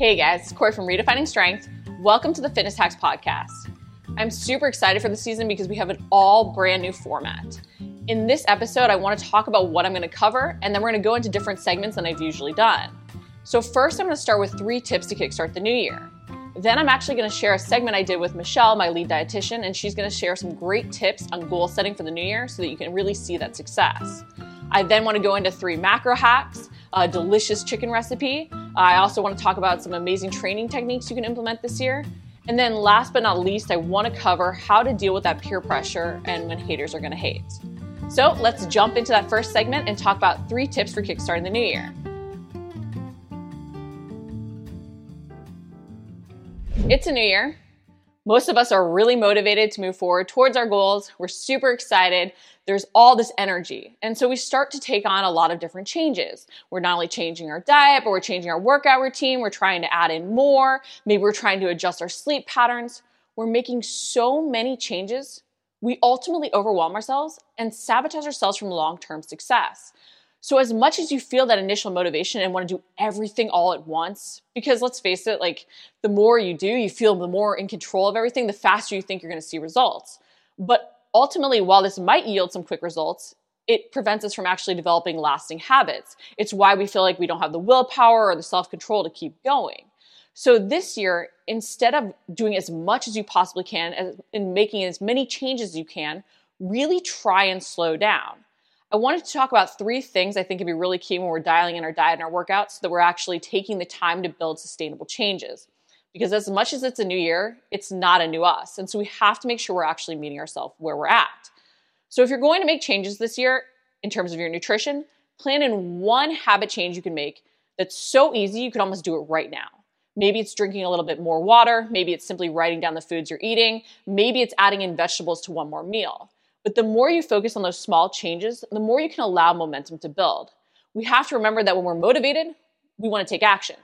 Hey guys, it's Cori from Redefining Strength. Welcome to the Fitness Hacks Podcast. I'm super excited for the season because we have an all brand new format. In this episode, I want to talk about what I'm going to cover, and then we're going to go into different segments than I've usually done. So, first, I'm going to start with three tips to kickstart the new year. Then, I'm actually going to share a segment I did with Michelle, my lead dietitian, and she's going to share some great tips on goal setting for the new year so that you can really see that success. I then want to go into three macro hacks, a delicious chicken recipe. I also want to talk about some amazing training techniques you can implement this year. And then, last but not least, I want to cover how to deal with that peer pressure and when haters are going to hate. So let's jump into that first segment and talk about three tips for kickstarting the new year. It's a new year. Most of us are really motivated to move forward towards our goals. We're super excited. There's all this energy. And so we start to take on a lot of different changes. We're not only changing our diet, but we're changing our workout routine. We're trying to add in more. Maybe we're trying to adjust our sleep patterns. We're making so many changes we ultimately overwhelm ourselves and sabotage ourselves from long term success. So, as much as you feel that initial motivation and want to do everything all at once, because let's face it, like the more you do, you feel the more in control of everything, the faster you think you're going to see results. But ultimately, while this might yield some quick results, it prevents us from actually developing lasting habits. It's why we feel like we don't have the willpower or the self control to keep going. So this year, instead of doing as much as you possibly can and making as many changes as you can, really try and slow down. I wanted to talk about three things I think would be really key when we're dialing in our diet and our workouts so that we're actually taking the time to build sustainable changes. Because as much as it's a new year, it's not a new us. And so we have to make sure we're actually meeting ourselves where we're at. So if you're going to make changes this year in terms of your nutrition, plan in one habit change you can make that's so easy you can almost do it right now. Maybe it's drinking a little bit more water. Maybe it's simply writing down the foods you're eating. Maybe it's adding in vegetables to one more meal. But the more you focus on those small changes, the more you can allow momentum to build. We have to remember that when we're motivated, we want to take action.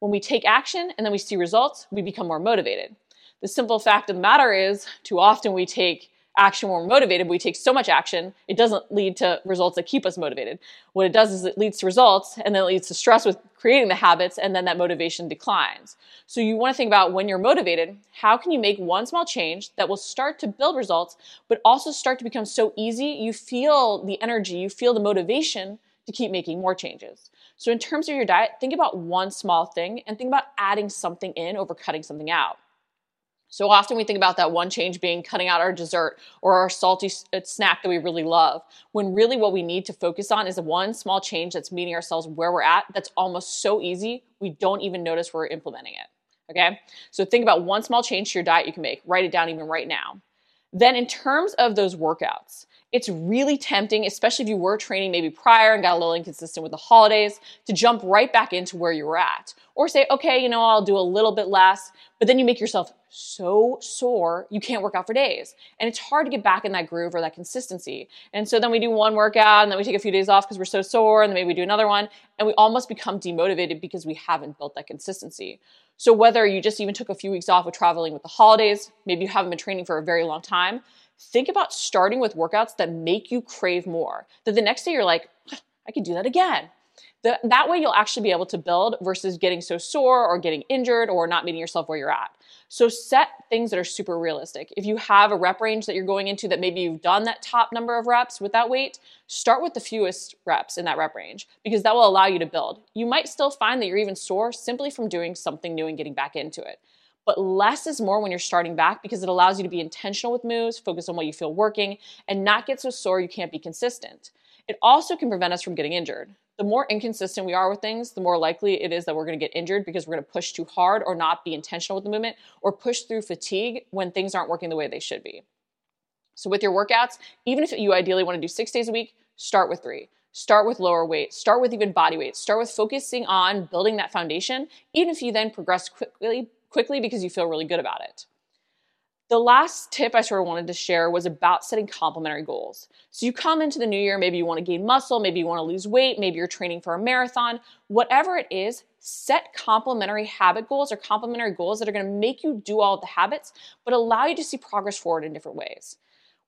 When we take action and then we see results, we become more motivated. The simple fact of the matter is, too often we take action when we're motivated, we take so much action, it doesn't lead to results that keep us motivated. What it does is it leads to results and then it leads to stress with creating the habits and then that motivation declines. So you want to think about when you're motivated, how can you make one small change that will start to build results, but also start to become so easy, you feel the energy, you feel the motivation to keep making more changes. So in terms of your diet, think about one small thing and think about adding something in over cutting something out. So often we think about that one change being cutting out our dessert or our salty uh, snack that we really love, when really what we need to focus on is one small change that's meeting ourselves where we're at that's almost so easy we don't even notice we're implementing it. Okay? So think about one small change to your diet you can make. Write it down even right now. Then, in terms of those workouts, it's really tempting, especially if you were training maybe prior and got a little inconsistent with the holidays, to jump right back into where you were at. Or say, okay, you know, I'll do a little bit less, but then you make yourself so sore you can't work out for days. And it's hard to get back in that groove or that consistency. And so then we do one workout and then we take a few days off because we're so sore, and then maybe we do another one, and we almost become demotivated because we haven't built that consistency. So whether you just even took a few weeks off with traveling with the holidays, maybe you haven't been training for a very long time, think about starting with workouts that make you crave more. That the next day you're like, I can do that again. The, that way you'll actually be able to build versus getting so sore or getting injured or not meeting yourself where you're at. So set things that are super realistic. If you have a rep range that you're going into that maybe you've done that top number of reps with that weight, start with the fewest reps in that rep range because that will allow you to build. You might still find that you're even sore simply from doing something new and getting back into it. But less is more when you're starting back because it allows you to be intentional with moves, focus on what you feel working, and not get so sore you can't be consistent. It also can prevent us from getting injured the more inconsistent we are with things, the more likely it is that we're to get injured because we're to push too hard or not be intentional with the movement or push through fatigue when things aren't working the way they should be. So, with your workouts, even if you ideally want to do six days a week, start with three. Start with lower weight, start with even body weight, start with focusing on building that foundation, even if you then progress quickly, quickly because you feel really good about it. The last tip I sort of wanted to share was about setting complementary goals. So you come into the new year, maybe you want to gain muscle, maybe you want to lose weight, maybe you're training for a marathon, whatever it is, set complementary habit goals or complementary goals that are going to make you do all the habits, but allow you to see progress forward in different ways.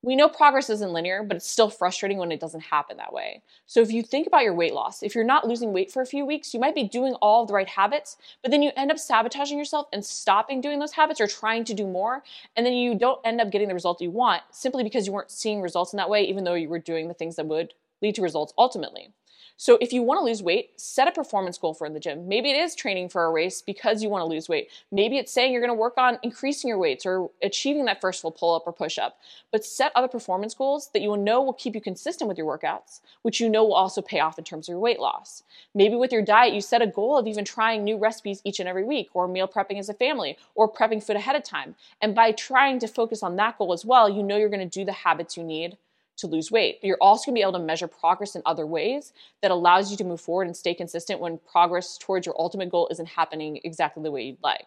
We know progress isn't linear, but it's still frustrating when it doesn't happen that way. So if you think about your weight loss, if you're not losing weight for a few weeks, you might be doing all of the right habits, but then you end up sabotaging yourself and stopping doing those habits or trying to do more, and then you don't end up getting the result you want simply because you weren't seeing results in that way, even though you were doing the things that would lead to results ultimately. So if you want to lose weight, set a performance goal for in the gym. Maybe it is training for a race because you want to lose weight. Maybe it's saying you're going to work on increasing your weights or achieving that first full pull up or push up. But set other performance goals that you will know will keep you consistent with your workouts, which you know will also pay off in terms of your weight loss. Maybe with your diet, you set a goal of even trying new recipes each and every week or meal prepping as a family or prepping food ahead of time. And by trying to focus on that goal as well, you know you're going to do the habits you need to lose weight. You're also going to be able to measure progress in other ways that allows you to move forward and stay consistent when progress towards your ultimate goal isn't happening exactly the way you'd like.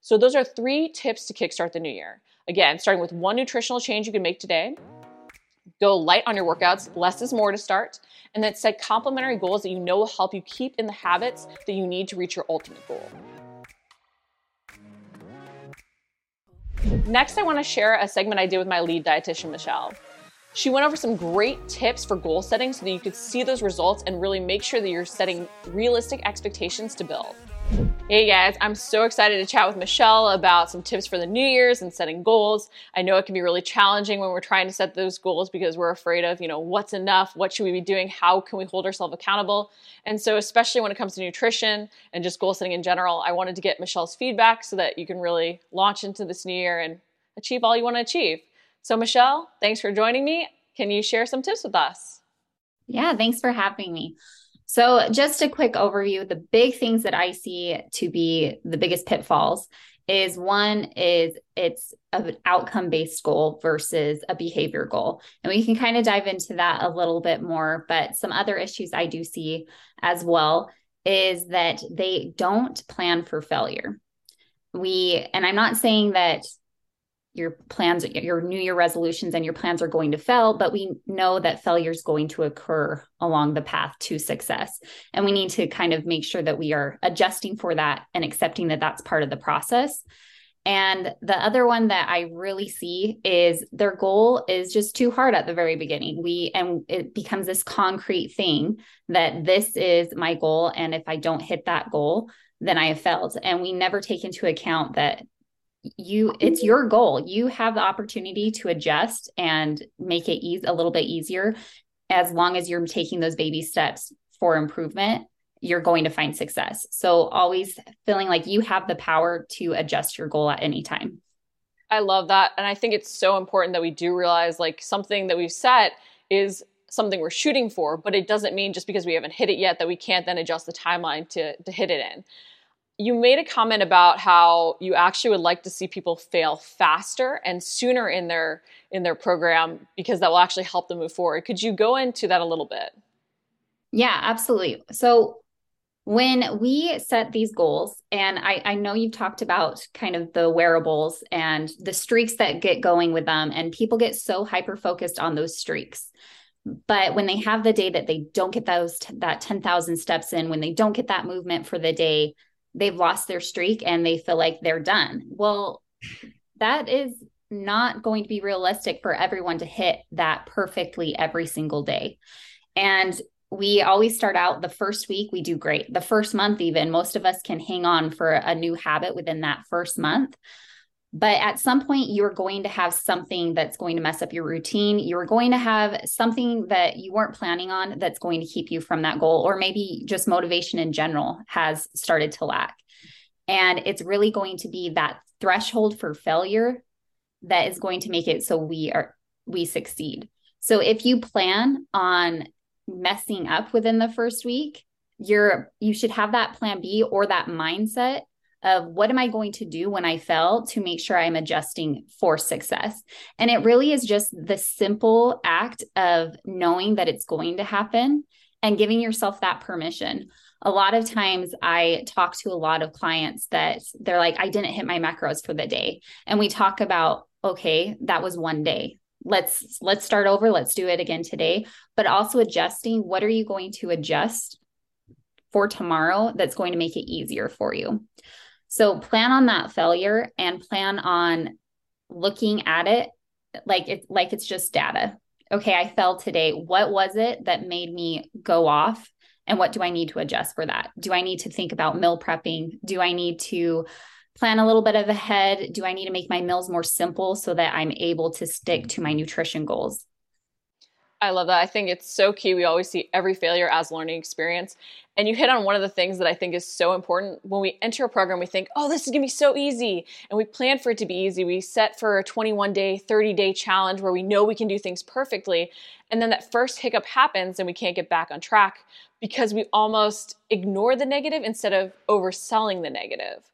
So, those are three tips to kickstart the new year. Again, starting with one nutritional change you can make today. Go light on your workouts, less is more to start, and then set complementary goals that you know will help you keep in the habits that you need to reach your ultimate goal. Next, I want to share a segment I did with my lead dietitian, Michelle. She went over some great tips for goal setting so that you could see those results and really make sure that you're setting realistic expectations to build. Hey guys, I'm so excited to chat with Michelle about some tips for the New Year's and setting goals. I know it can be really challenging when we're trying to set those goals because we're afraid of, you know, what's enough, what should we be doing, how can we hold ourselves accountable. And so, especially when it comes to nutrition and just goal setting in general, I wanted to get Michelle's feedback so that you can really launch into this new year and achieve all you want to achieve. So, Michelle, thanks for joining me. Can you share some tips with us? Yeah, thanks for having me. So, just a quick overview the big things that I see to be the biggest pitfalls is one is it's an outcome based goal versus a behavior goal. And we can kind of dive into that a little bit more. But some other issues I do see as well is that they don't plan for failure. We, and I'm not saying that your plans, your New Year resolutions and your plans are going to fail, but we know that failure is going to occur along the path to success. And we need to kind of make sure that we are adjusting for that and accepting that that's part of the process. And the other one that I really see is their goal is just too hard at the very beginning. We and it becomes this concrete thing that this is my goal and if I don't hit that goal, then I have failed. And we never take into account that you it's your goal. You have the opportunity to adjust and make it easy a little bit easier. As long as you're taking those baby steps for improvement you're going to find success. So always feeling like you have the power to adjust your goal at any time. I love that. And i think it's so important that we do realize like something that we've set is something we're shooting for but it doesn't mean just because we haven't hit it yet that we can't then adjust the timeline to to hit it in you made a comment about how you actually would like to see people fail faster and sooner in their in their program because that will actually help them move forward. Could you go into that a little bit? Yeah, absolutely. So when we set these goals, and I, I know you've talked about kind of the wearables and the streaks that get going with them, and people get so hyper focused on those streaks but when they have the day that they don't get those that 10,000 steps in when they don't get that movement for the day they've lost their streak and they feel like they're done. Well, that is not going to be realistic for everyone to hit that perfectly every single day. And we always start out the first week, we do great. The first month, even most of us can hang on for a new habit within that first month. But at some point, you're going to have something that's going to mess up your routine. You're going to have something that you weren't planning on that's going to keep you from that goal, or maybe just motivation in general has started to lack. And it's really going to be that threshold for failure that is going to make it so we are we succeed. So if you plan on messing up within the first week, you're you should have that plan B or that mindset of what am I going to do when I fail to make sure I'm adjusting for success. And it really is just the simple act of knowing that it's going to happen and giving yourself that permission. A lot of times I talk to a lot of clients that they're like, I didn't hit my macros for the day. And we talk about, okay, that was one day let's let's start over let's do it again today but also adjusting what are you going to adjust for tomorrow that's going to make it easier for you so plan on that failure and plan on looking at it like it's like it's just data. Okay, I fell today. What was it that made me go off? And what do I need to adjust for that? Do I need to think about meal prepping? Do I need to plan a little bit of ahead? Do I need to make my meals more simple so that I'm able to stick to my nutrition goals? I love that. I think it's so key. We always see every failure as learning experience. And you hit on one of the things that I think is so important. When we enter a program, we think, oh, this is going to be so easy. And we plan for it to be easy. We set for a 21 day, 30 day challenge where we know we can do things perfectly. And then that first hiccup happens and we can't get back on track because we almost ignore the negative instead of overselling the negative.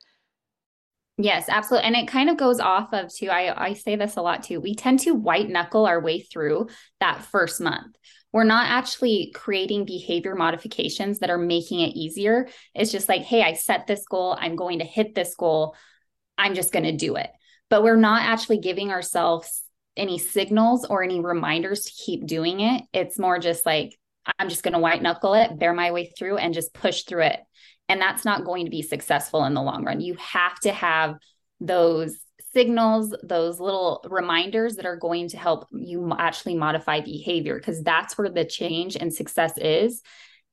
Yes, absolutely. And it kind of goes off of too. I, I say this a lot too. We tend to white knuckle our way through that first month. We're not actually creating behavior modifications that are making it easier. It's just like, hey, I set this goal. I'm going to hit this goal. I'm just going to do it. But we're not actually giving ourselves any signals or any reminders to keep doing it. It's more just like, I'm just going to white knuckle it, bear my way through, and just push through it and that's not going to be successful in the long run. You have to have those signals, those little reminders that are going to help you actually modify behavior because that's where the change and success is.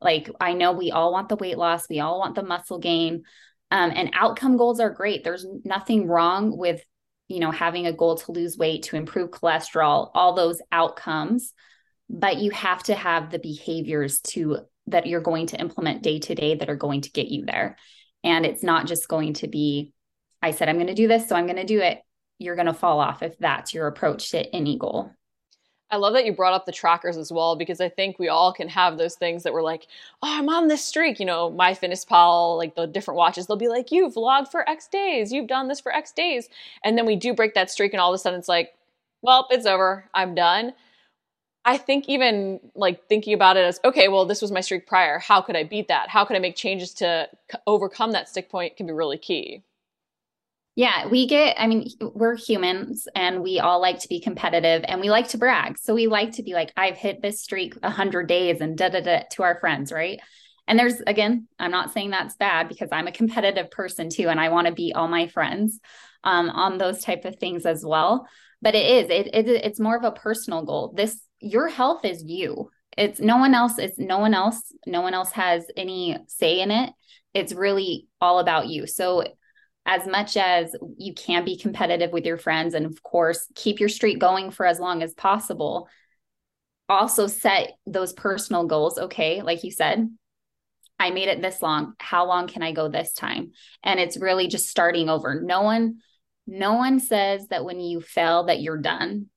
Like, I know we all want the weight loss, we all want the muscle gain. Um, and outcome goals are great. There's nothing wrong with, you know, having a goal to lose weight, to improve cholesterol, all those outcomes. But you have to have the behaviors to that you're going to implement day to day that are going to get you there. And it's not just going to be, I said, I'm going to do this, so I'm going to do it. You're going to fall off if that's your approach to any goal. I love that you brought up the trackers as well because I think we all can have those things that we're like, oh, I'm on this streak. You know, MyFitnessPal, like the different watches, they'll be like, you've vlogged for X days, you've done this for X days. And then we do break that streak, and all of a sudden it's like, well, it's over, I'm done. I think even like thinking about it as okay, well, this was my streak prior. How could I beat that? How could I make changes to overcome that stick point can be really key. Yeah, we get, I mean, we're humans and we all like to be competitive and we like to brag. So we like to be like, I've hit this streak 100 days and da da da to our friends, right? And there's, again, I'm not saying that's bad because I'm a competitive person too. And I want to beat all my friends um, on those type of things as well. But it is, it, it, it's more of a personal goal. This your health is you. It's no one else. It's no one else. No one else has any say in it. It's really all about you. So, as much as you can be competitive with your friends and, of course, keep your streak going for as long as possible, also set those personal goals. Okay. Like you said, I made it this long. How long can I go this time? And it's really just starting over. No one, no one says that when you fail that you're done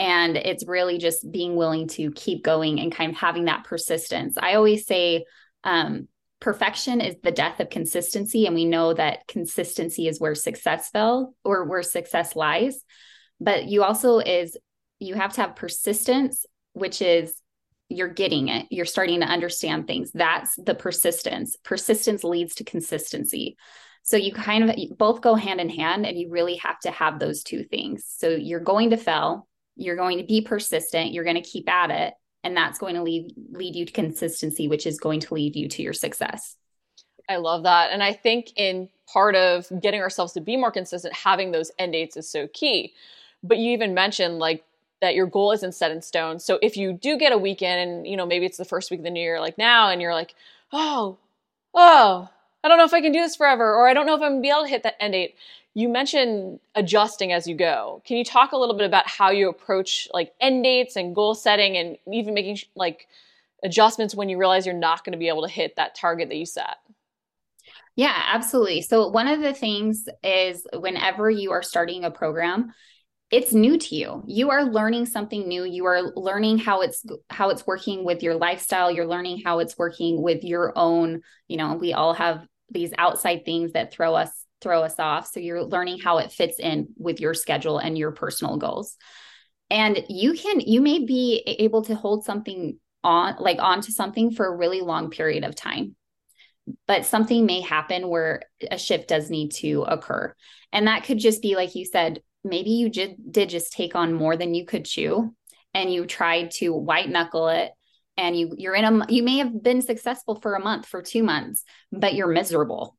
and it's really just being willing to keep going and kind of having that persistence. I always say um, perfection is the death of consistency. And we know that consistency is where success fell or where success lies. But you also is you have to have persistence which is you're getting it. You're starting to understand things. That's the persistence. Persistence leads to consistency. So you kind of both go hand in hand and you really have to have those two things. So you're going to fail you're going to be persistent you're going to keep at it and that's going to lead lead you to consistency which is going to lead you to your success. I love that. And i think in part of getting ourselves to be more consistent having those end dates is so key. But you even mentioned like that your goal isn't set in stone. So if you do get a weekend and you know maybe it's the first week of the new year like now and you're like oh oh i don't know if i can do this forever or i don't know if i'm gonna be able to hit that end date you mentioned adjusting as you go. Can you talk a little bit about how you approach like end dates and goal setting and even making like adjustments when you realize you're not going to be able to hit that target that you set? Yeah, absolutely. So one of the things is whenever you are starting a program, it's new to you. You are learning something new. You are learning how it's how it's working with your lifestyle. You're learning how it's working with your own, you know, we all have these outside things that throw us throw us off. So you're learning how it fits in with your schedule and your personal goals. And you can, you may be able to hold something on, like onto something for a really long period of time. But something may happen where a shift does need to occur. And that could just be, like you said, maybe you did, did just take on more than you could chew and you tried to white knuckle it and you you're in a you may have been successful for a month for 2 months but you're miserable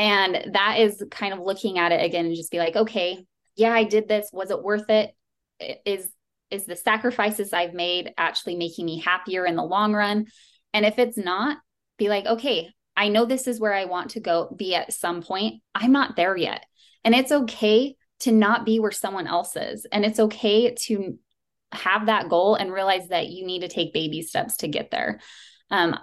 and that is kind of looking at it again and just be like, okay, yeah, I did this. Was it worth it? is is the sacrifices I've made actually making me happier in the long run? And if it's not, be like, okay, I know this is where I want to go be at some point. I'm not there yet. And it's okay to not be where someone else is. And it's okay to have that goal and realize that you need to take baby steps to get there. Um,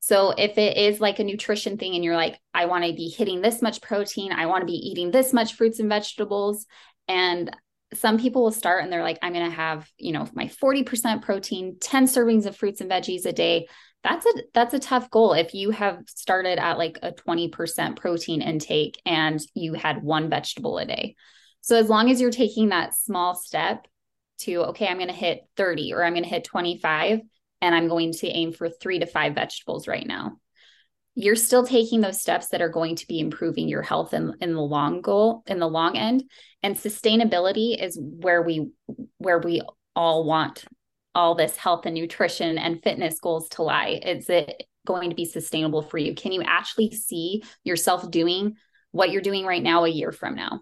so if it is like a nutrition thing and you're like, I want to be hitting this much protein, I want to be eating this much fruits and vegetables. And some people will start and they're like, I'm going to have, you know, my 40% protein, 10 servings of fruits and veggies a day. That's a that's a tough goal if you have started at like a 20% protein intake and you had one vegetable a day. So as long as you're taking that small step to okay, I'm going to hit 30 or I'm going to hit 25 and I'm going to aim for 3 to 5 vegetables right now you're still taking those steps that are going to be improving your health in, in the long goal in the long end. And sustainability is where we where we all want all this health and nutrition and fitness goals to lie. Is it going to be sustainable for you? Can you actually see yourself doing what you're doing right now a year from now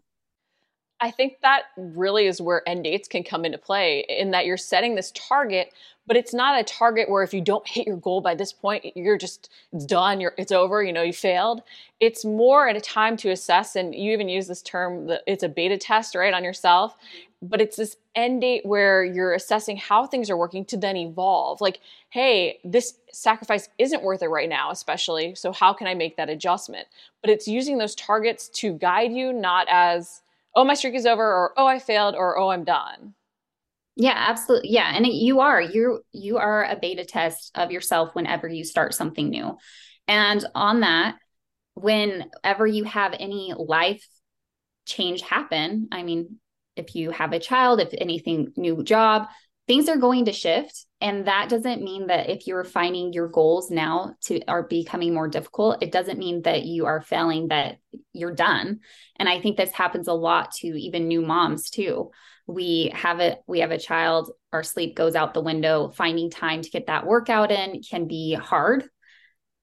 I think that really is where end dates can come into play in that you're setting this target, but it's not a target where if you don't hit your goal by this point, you're just it's done, you're it's over, you know, you failed. It's more at a time to assess, and you even use this term that it's a beta test, right, on yourself. But it's this end date where you're assessing how things are working to then evolve. Like, hey, this sacrifice isn't worth it right now, especially. So how can I make that adjustment? But it's using those targets to guide you, not as oh my streak is over or oh i failed or oh i'm done. Yeah absolutely. Yeah and you are. You you are a beta test of yourself whenever you start something new. And on that whenever you have any life change happen i mean if you have a child if anything new job things are going to shift and that doesn't mean that if you're finding your goals now to are becoming more difficult it doesn't mean that you are failing that you're done. And i think this happens a lot to even new moms too. We have it we have a child our sleep goes out the window. Finding time to get that workout in can be hard.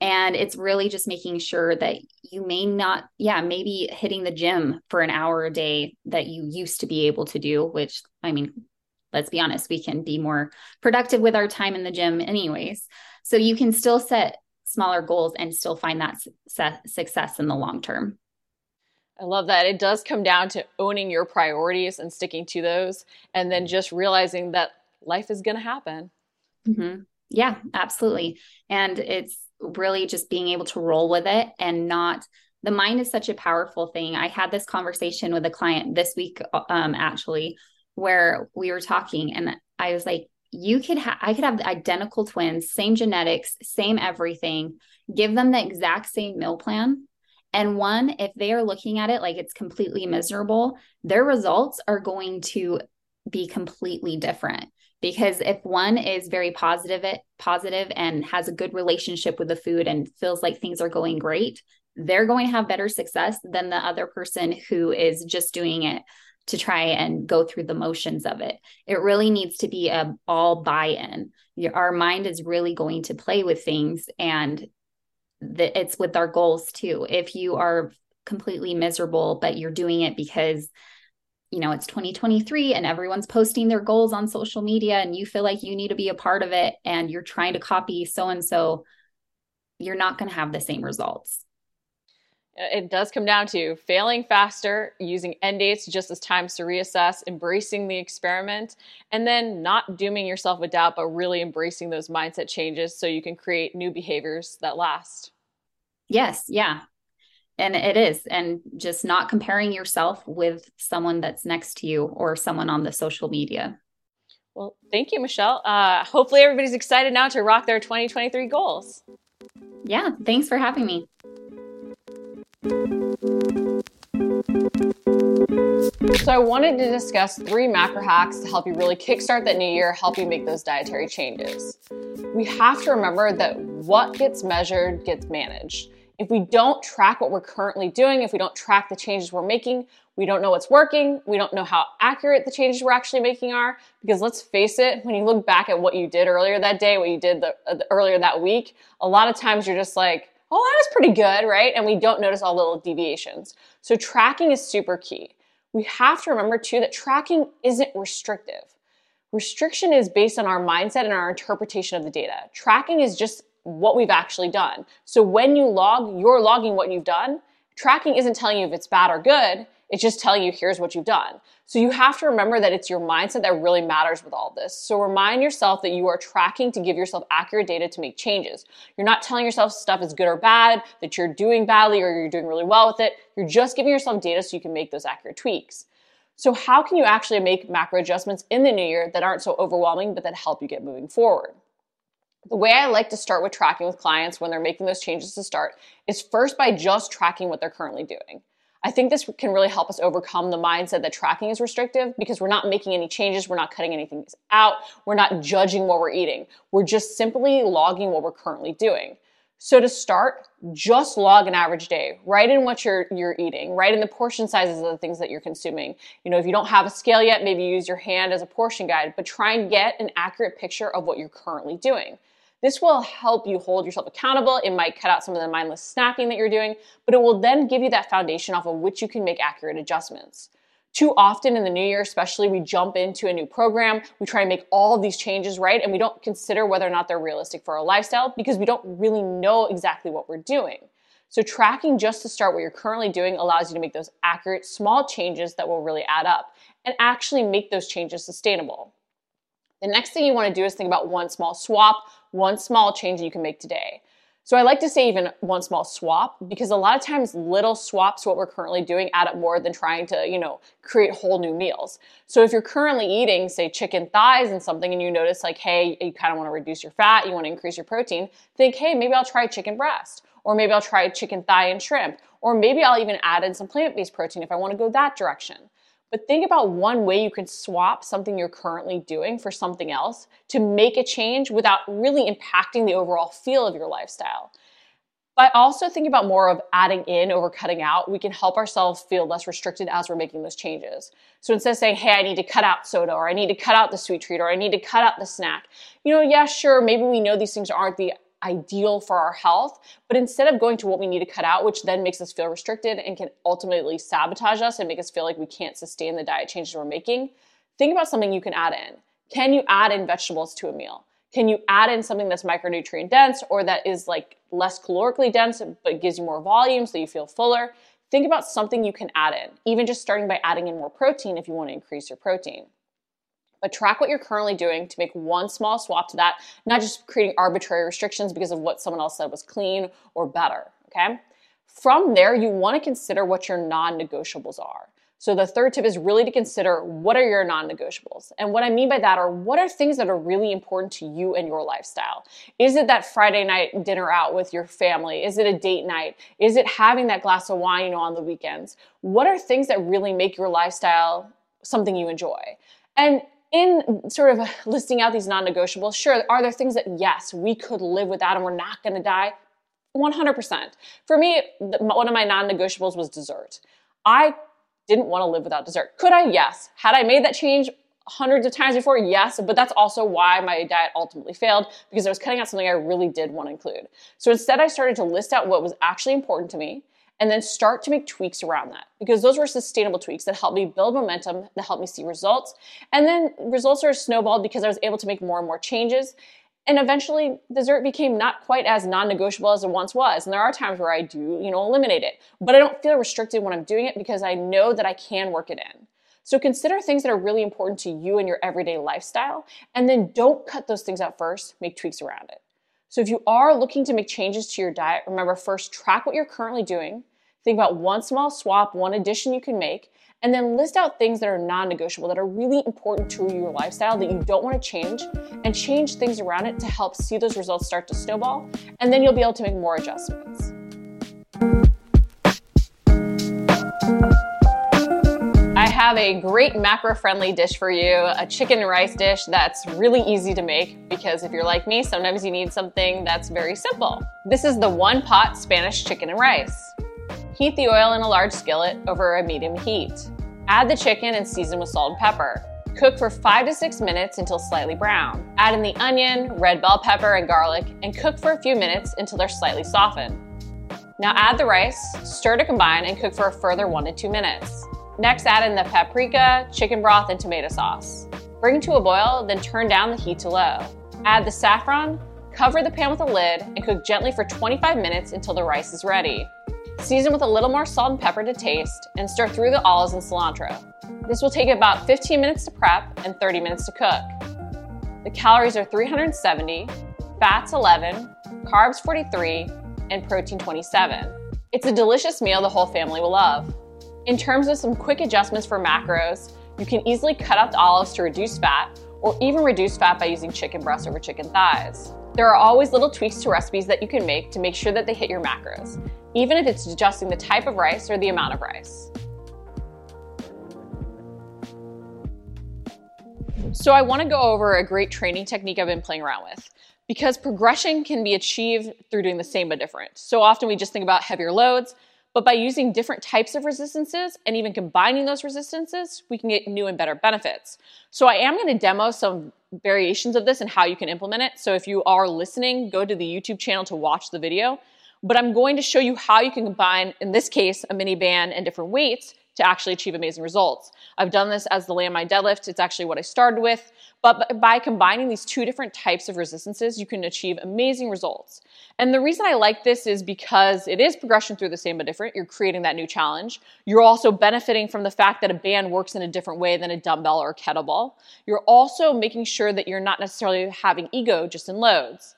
And it's really just making sure that you may not yeah maybe hitting the gym for an hour a day that you used to be able to do which i mean let's be honest, we can be more productive with our time in the gym, anyways. So you can still set smaller goals and still find that success in the long term. I love that. It does come down to owning your priorities and sticking to those, and then just realizing that life is going to happen. Mm-hmm. Yeah, absolutely. And it's really just being able to roll with it and not. The mind is such a powerful thing. I had this conversation with a client this week, um, actually, where we were talking and I was like, you could have, I could have identical twins, same genetics, same everything, give them the exact same meal plan. And one, if they are looking at it like it's completely miserable, their results are going to be completely different. Because if one is very positive, it positive and has a good relationship with the food and feels like things are going great, they're going to have better success than the other person who is just doing it to try and go through the motions of it. It really needs to be a all buy-in. Our mind is really going to play with things and the, it's with our goals too. If you are completely miserable but you're doing it because you know it's 2023 and everyone's posting their goals on social media and you feel like you need to be a part of it and you're trying to copy so and so you're not going to have the same results it does come down to failing faster, using end dates just as times to reassess, embracing the experiment, and then not dooming yourself with doubt, but really embracing those mindset changes so you can create new behaviors that last. Yes, yeah. And it is. And just not comparing yourself with someone that's next to you or someone on the social media. Well, thank you, Michelle. Uh, hopefully, everybody's excited now to rock their 2023 goals. Yeah, thanks for having me. So I wanted to discuss three macro hacks to help you really kickstart that new year, help you make those dietary changes. We have to remember that what gets measured gets managed. If we don't track what we're currently doing, if we don't track the changes we're making, we don't know what's working, we don't know how accurate the changes we're actually making are. Because let's face it, when you look back at what you did earlier that day, what you did the, uh, earlier that week, a lot of times you're just like, oh, that was pretty good, right? And we don't notice all little deviations. So tracking is super key. We have to remember too that tracking isn't restrictive. Restriction is based on our mindset and our interpretation of the data. Tracking is just what we've actually done. So when you log, you're logging what you've done. Tracking isn't telling you if it's bad or good. It's just telling you here's what you've done. So you have to remember that it's your mindset that really matters with all this. So remind yourself that you are tracking to give yourself accurate data to make changes. You're not telling yourself stuff is good or bad, that you're doing badly or you're doing really well with it. You're just giving yourself data so you can make those accurate tweaks. So, how can you actually make macro adjustments in the new year that aren't so overwhelming, but that help you get moving forward? The way I like to start with tracking with clients when they're making those changes to start is first by just tracking what they're currently doing. I think this can really help us overcome the mindset that tracking is restrictive because we're not making any changes, we're not cutting anything out, we're not judging what we're eating. We're just simply logging what we're currently doing. So to start, just log an average day. Write in what you're you're eating. Write in the portion sizes of the things that you're consuming. You know, if you don't have a scale yet, maybe use your hand as a portion guide, but try and get an accurate picture of what you're currently doing. This will help you hold yourself accountable. It might cut out some of the mindless snacking that you're doing, but it will then give you that foundation off of which you can make accurate adjustments. Too often in the new year, especially, we jump into a new program, we try and make all of these changes right, and we don't consider whether or not they're realistic for our lifestyle because we don't really know exactly what we're doing. So, tracking just to start what you're currently doing allows you to make those accurate, small changes that will really add up and actually make those changes sustainable. The next thing you want to do is think about one small swap, one small change you can make today. So I like to say even one small swap because a lot of times little swaps what we're currently doing add up more than trying to, you know, create whole new meals. So if you're currently eating say chicken thighs and something and you notice like hey, you kind of want to reduce your fat, you want to increase your protein, think hey, maybe I'll try chicken breast or maybe I'll try chicken thigh and shrimp or maybe I'll even add in some plant-based protein if I want to go that direction. But think about one way you can swap something you're currently doing for something else to make a change without really impacting the overall feel of your lifestyle. But also think about more of adding in over cutting out. We can help ourselves feel less restricted as we're making those changes. So instead of saying, hey, I need to cut out soda or I need to cut out the sweet treat or I need to cut out the snack, you know, yeah, sure, maybe we know these things aren't the ideal for our health. But instead of going to what we need to cut out, which then makes us feel restricted and can ultimately sabotage us and make us feel like we can't sustain the diet changes we're making, think about something you can add in. Can you add in vegetables to a meal? Can you add in something that's micronutrient dense or that is like less calorically dense but gives you more volume so you feel fuller? Think about something you can add in, even just starting by adding in more protein if you want to increase your protein but track what you're currently doing to make one small swap to that, not just creating arbitrary restrictions because of what someone else said was clean or better, okay? From there, you want to consider what your non negotiables are. So the third tip is really to consider what are your non-negotiables. And what I mean by that are what are things that are really important to you and your lifestyle? Is it that Friday night dinner out with your family? Is it a date night? Is it having that glass of wine, you know, on the weekends? What are things that really make your lifestyle something you enjoy? And in sort of listing out these non negotiables, sure, are there things that, yes, we could live without and we're not going to die? 100%. For me, one of my non negotiables was dessert. I didn't want to live without dessert. Could I? Yes. Had I made that change hundreds of times before? Yes. But that's also why my diet ultimately failed because I was cutting out something I really did want to include. So instead, I started to list out what was actually important to me and then start to make tweaks around that because those were sustainable tweaks that helped me build momentum, that helped me see results. And then results are snowballed because I was able to make more and more changes. And eventually, dessert became not quite as non negotiable as it once was. And there are times where I do, you know, eliminate it. But I don't feel restricted when I'm doing it because I know that I can work it in. So consider things that are really important to you and your everyday lifestyle. And then don't cut those things out first, make tweaks around it. So if you are looking to make changes to your diet, remember first track what you're currently doing. Think about one small swap, one addition you can make, and then list out things that are non negotiable, that are really important to your lifestyle that you don't want to change, and change things around it to help see those results start to snowball. And then you'll be able to make more adjustments. I have a great macro friendly dish for you a chicken and rice dish that's really easy to make because if you're like me, sometimes you need something that's very simple. This is the one pot Spanish chicken and rice. Heat the oil in a large skillet over a medium heat. Add the chicken and season with salt and pepper. Cook for 5 to 6 minutes until slightly brown. Add in the onion, red bell pepper, and garlic and cook for a few minutes until they're slightly softened. Now add the rice, stir to combine, and cook for a further 1 to 2 minutes. Next, add in the paprika, chicken broth, and tomato sauce. Bring to a boil, then turn down the heat to low. Add the saffron, cover the pan with a lid, and cook gently for 25 minutes until the rice is ready. Season with a little more salt and pepper to taste, and stir through the olives and cilantro. This will take about 15 minutes to prep and 30 minutes to cook. The calories are 370, fats 11, carbs 43, and protein 27. It's a delicious meal the whole family will love. In terms of some quick adjustments for macros, you can easily cut out the olives to reduce fat, or even reduce fat by using chicken breasts over chicken thighs. There are always little tweaks to recipes that you can make to make sure that they hit your macros, even if it's adjusting the type of rice or the amount of rice. So, I want to go over a great training technique I've been playing around with because progression can be achieved through doing the same but different. So often we just think about heavier loads, but by using different types of resistances and even combining those resistances, we can get new and better benefits. So I am going to demo some variations of this and how you can implement it. So if you are listening, go to the YouTube channel to watch the video. But I'm going to show you how you can combine, in this case, a mini band and different weights to actually achieve amazing results. I've done this as the landmine deadlift. It's actually what I started with. But by combining these two different types of resistances, you can achieve amazing results. And the reason I like this is because it is progression through the same but different. You're creating that new challenge. You're also benefiting from the fact that a band works in a different way than a dumbbell or a kettlebell. You're also making sure that you're not necessarily having ego just in loads.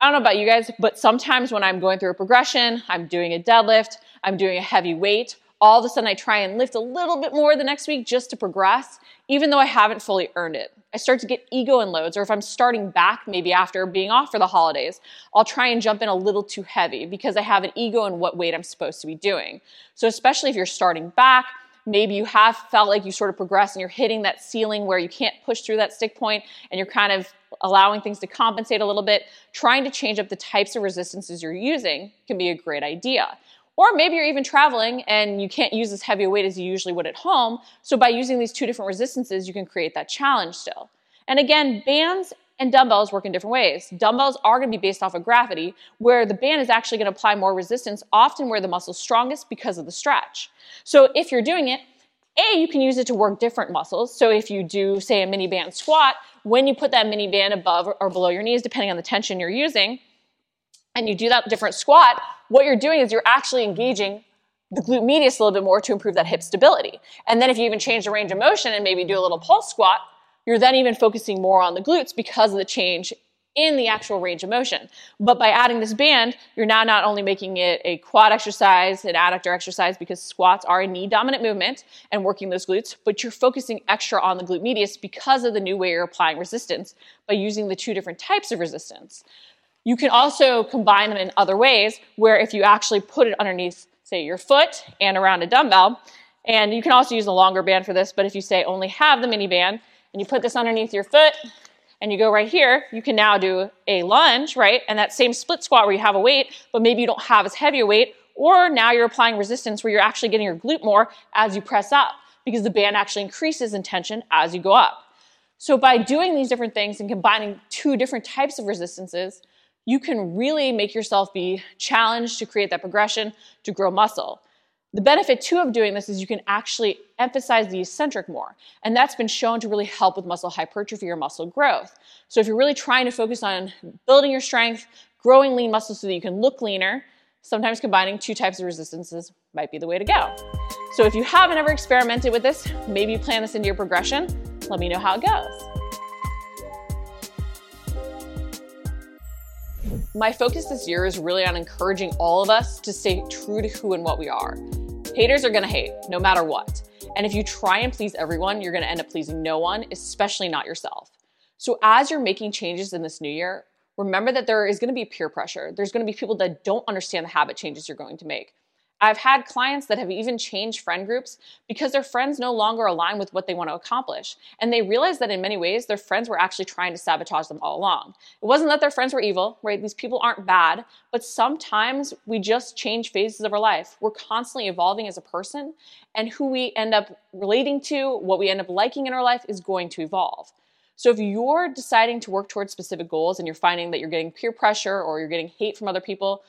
I don't know about you guys, but sometimes when I'm going through a progression, I'm doing a deadlift, I'm doing a heavy weight, all of a sudden I try and lift a little bit more the next week just to progress, even though I haven't fully earned it. I start to get ego in loads, or if I'm starting back maybe after being off for the holidays, I'll try and jump in a little too heavy because I have an ego in what weight I'm supposed to be doing. So, especially if you're starting back, maybe you have felt like you sort of progress and you're hitting that ceiling where you can't push through that stick point and you're kind of allowing things to compensate a little bit, trying to change up the types of resistances you're using can be a great idea. Or maybe you're even traveling and you can't use as heavy a weight as you usually would at home. So by using these two different resistances, you can create that challenge still. And again, bands and dumbbells work in different ways. Dumbbells are going to be based off of gravity, where the band is actually going to apply more resistance, often where the muscle's strongest because of the stretch. So if you're doing it, A, you can use it to work different muscles. So if you do, say, a mini band squat, when you put that mini band above or below your knees, depending on the tension you're using, and you do that different squat, what you're doing is you're actually engaging the glute medius a little bit more to improve that hip stability. And then if you even change the range of motion and maybe do a little pulse squat, you're then even focusing more on the glutes because of the change in the actual range of motion. But by adding this band, you're now not only making it a quad exercise, an adductor exercise, because squats are a knee dominant movement and working those glutes, but you're focusing extra on the glute medius because of the new way you're applying resistance by using the two different types of resistance. You can also combine them in other ways where if you actually put it underneath, say, your foot and around a dumbbell, and you can also use a longer band for this, but if you say only have the mini band and you put this underneath your foot and you go right here, you can now do a lunge, right? And that same split squat where you have a weight, but maybe you don't have as heavy a weight, or now you're applying resistance where you're actually getting your glute more as you press up because the band actually increases in tension as you go up. So by doing these different things and combining two different types of resistances, you can really make yourself be challenged to create that progression to grow muscle. The benefit too of doing this is you can actually emphasize the eccentric more. And that's been shown to really help with muscle hypertrophy or muscle growth. So if you're really trying to focus on building your strength, growing lean muscle so that you can look leaner, sometimes combining two types of resistances might be the way to go. So if you haven't ever experimented with this, maybe plan this into your progression, let me know how it goes. My focus this year is really on encouraging all of us to stay true to who and what we are. Haters are gonna hate, no matter what. And if you try and please everyone, you're gonna end up pleasing no one, especially not yourself. So as you're making changes in this new year, remember that there is gonna be peer pressure. There's gonna be people that don't understand the habit changes you're going to make. I've had clients that have even changed friend groups because their friends no longer align with what they want to accomplish. And they realize that in many ways, their friends were actually trying to sabotage them all along. It wasn't that their friends were evil, right? These people aren't bad, but sometimes we just change phases of our life. We're constantly evolving as a person, and who we end up relating to, what we end up liking in our life is going to evolve. So if you're deciding to work towards specific goals and you're finding that you're getting peer pressure or you're getting hate from other people,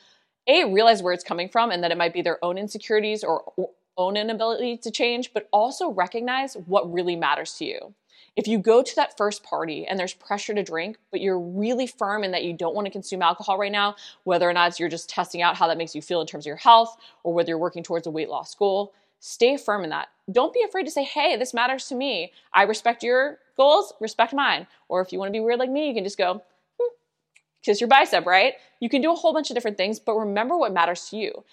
a realize where it's coming from and that it might be their own insecurities or own inability to change but also recognize what really matters to you If you go to that first party and there's pressure to drink, but you're really firm in that you don't want to consume alcohol right now, whether or not you're just testing out how that makes you feel in terms of your health or whether you're working towards a weight loss goal, stay firm in that. Don't be afraid to say, hey, this matters to me. I respect your goals, respect mine. Or if you want to be weird like me, you can just go, kiss your bicep, right? You can do a whole bunch of different things, but remember what matters to you.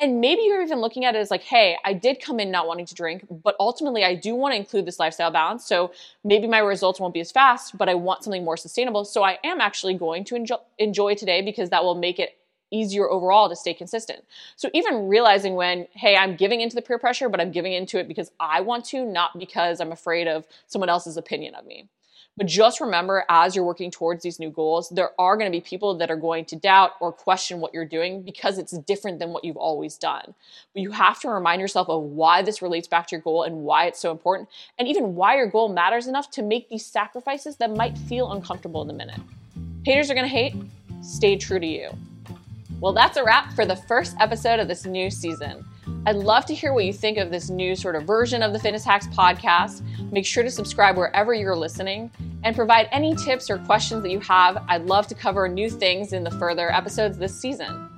And maybe you're even looking at it as like, hey, I did come in not wanting to drink, but ultimately I do want to include this lifestyle balance. So maybe my results won't be as fast, but I want something more sustainable. So I am actually going to enjoy, enjoy today because that will make it easier overall to stay consistent. So even realizing when, hey, I'm giving into the peer pressure, but I'm giving into it because I want to, not because I'm afraid of someone else's opinion of me. But just remember, as you're working towards these new goals, there are going to be people that are going to doubt or question what you're doing because it's different than what you've always done. But you have to remind yourself of why this relates back to your goal and why it's so important, and even why your goal matters enough to make these sacrifices that might feel uncomfortable in the minute. Haters are going to hate, stay true to you. Well, that's a wrap for the first episode of this new season. I'd love to hear what you think of this new sort of version of the Fitness Hacks podcast. Make sure to subscribe wherever you're listening and provide any tips or questions that you have. I'd love to cover new things in the further episodes this season.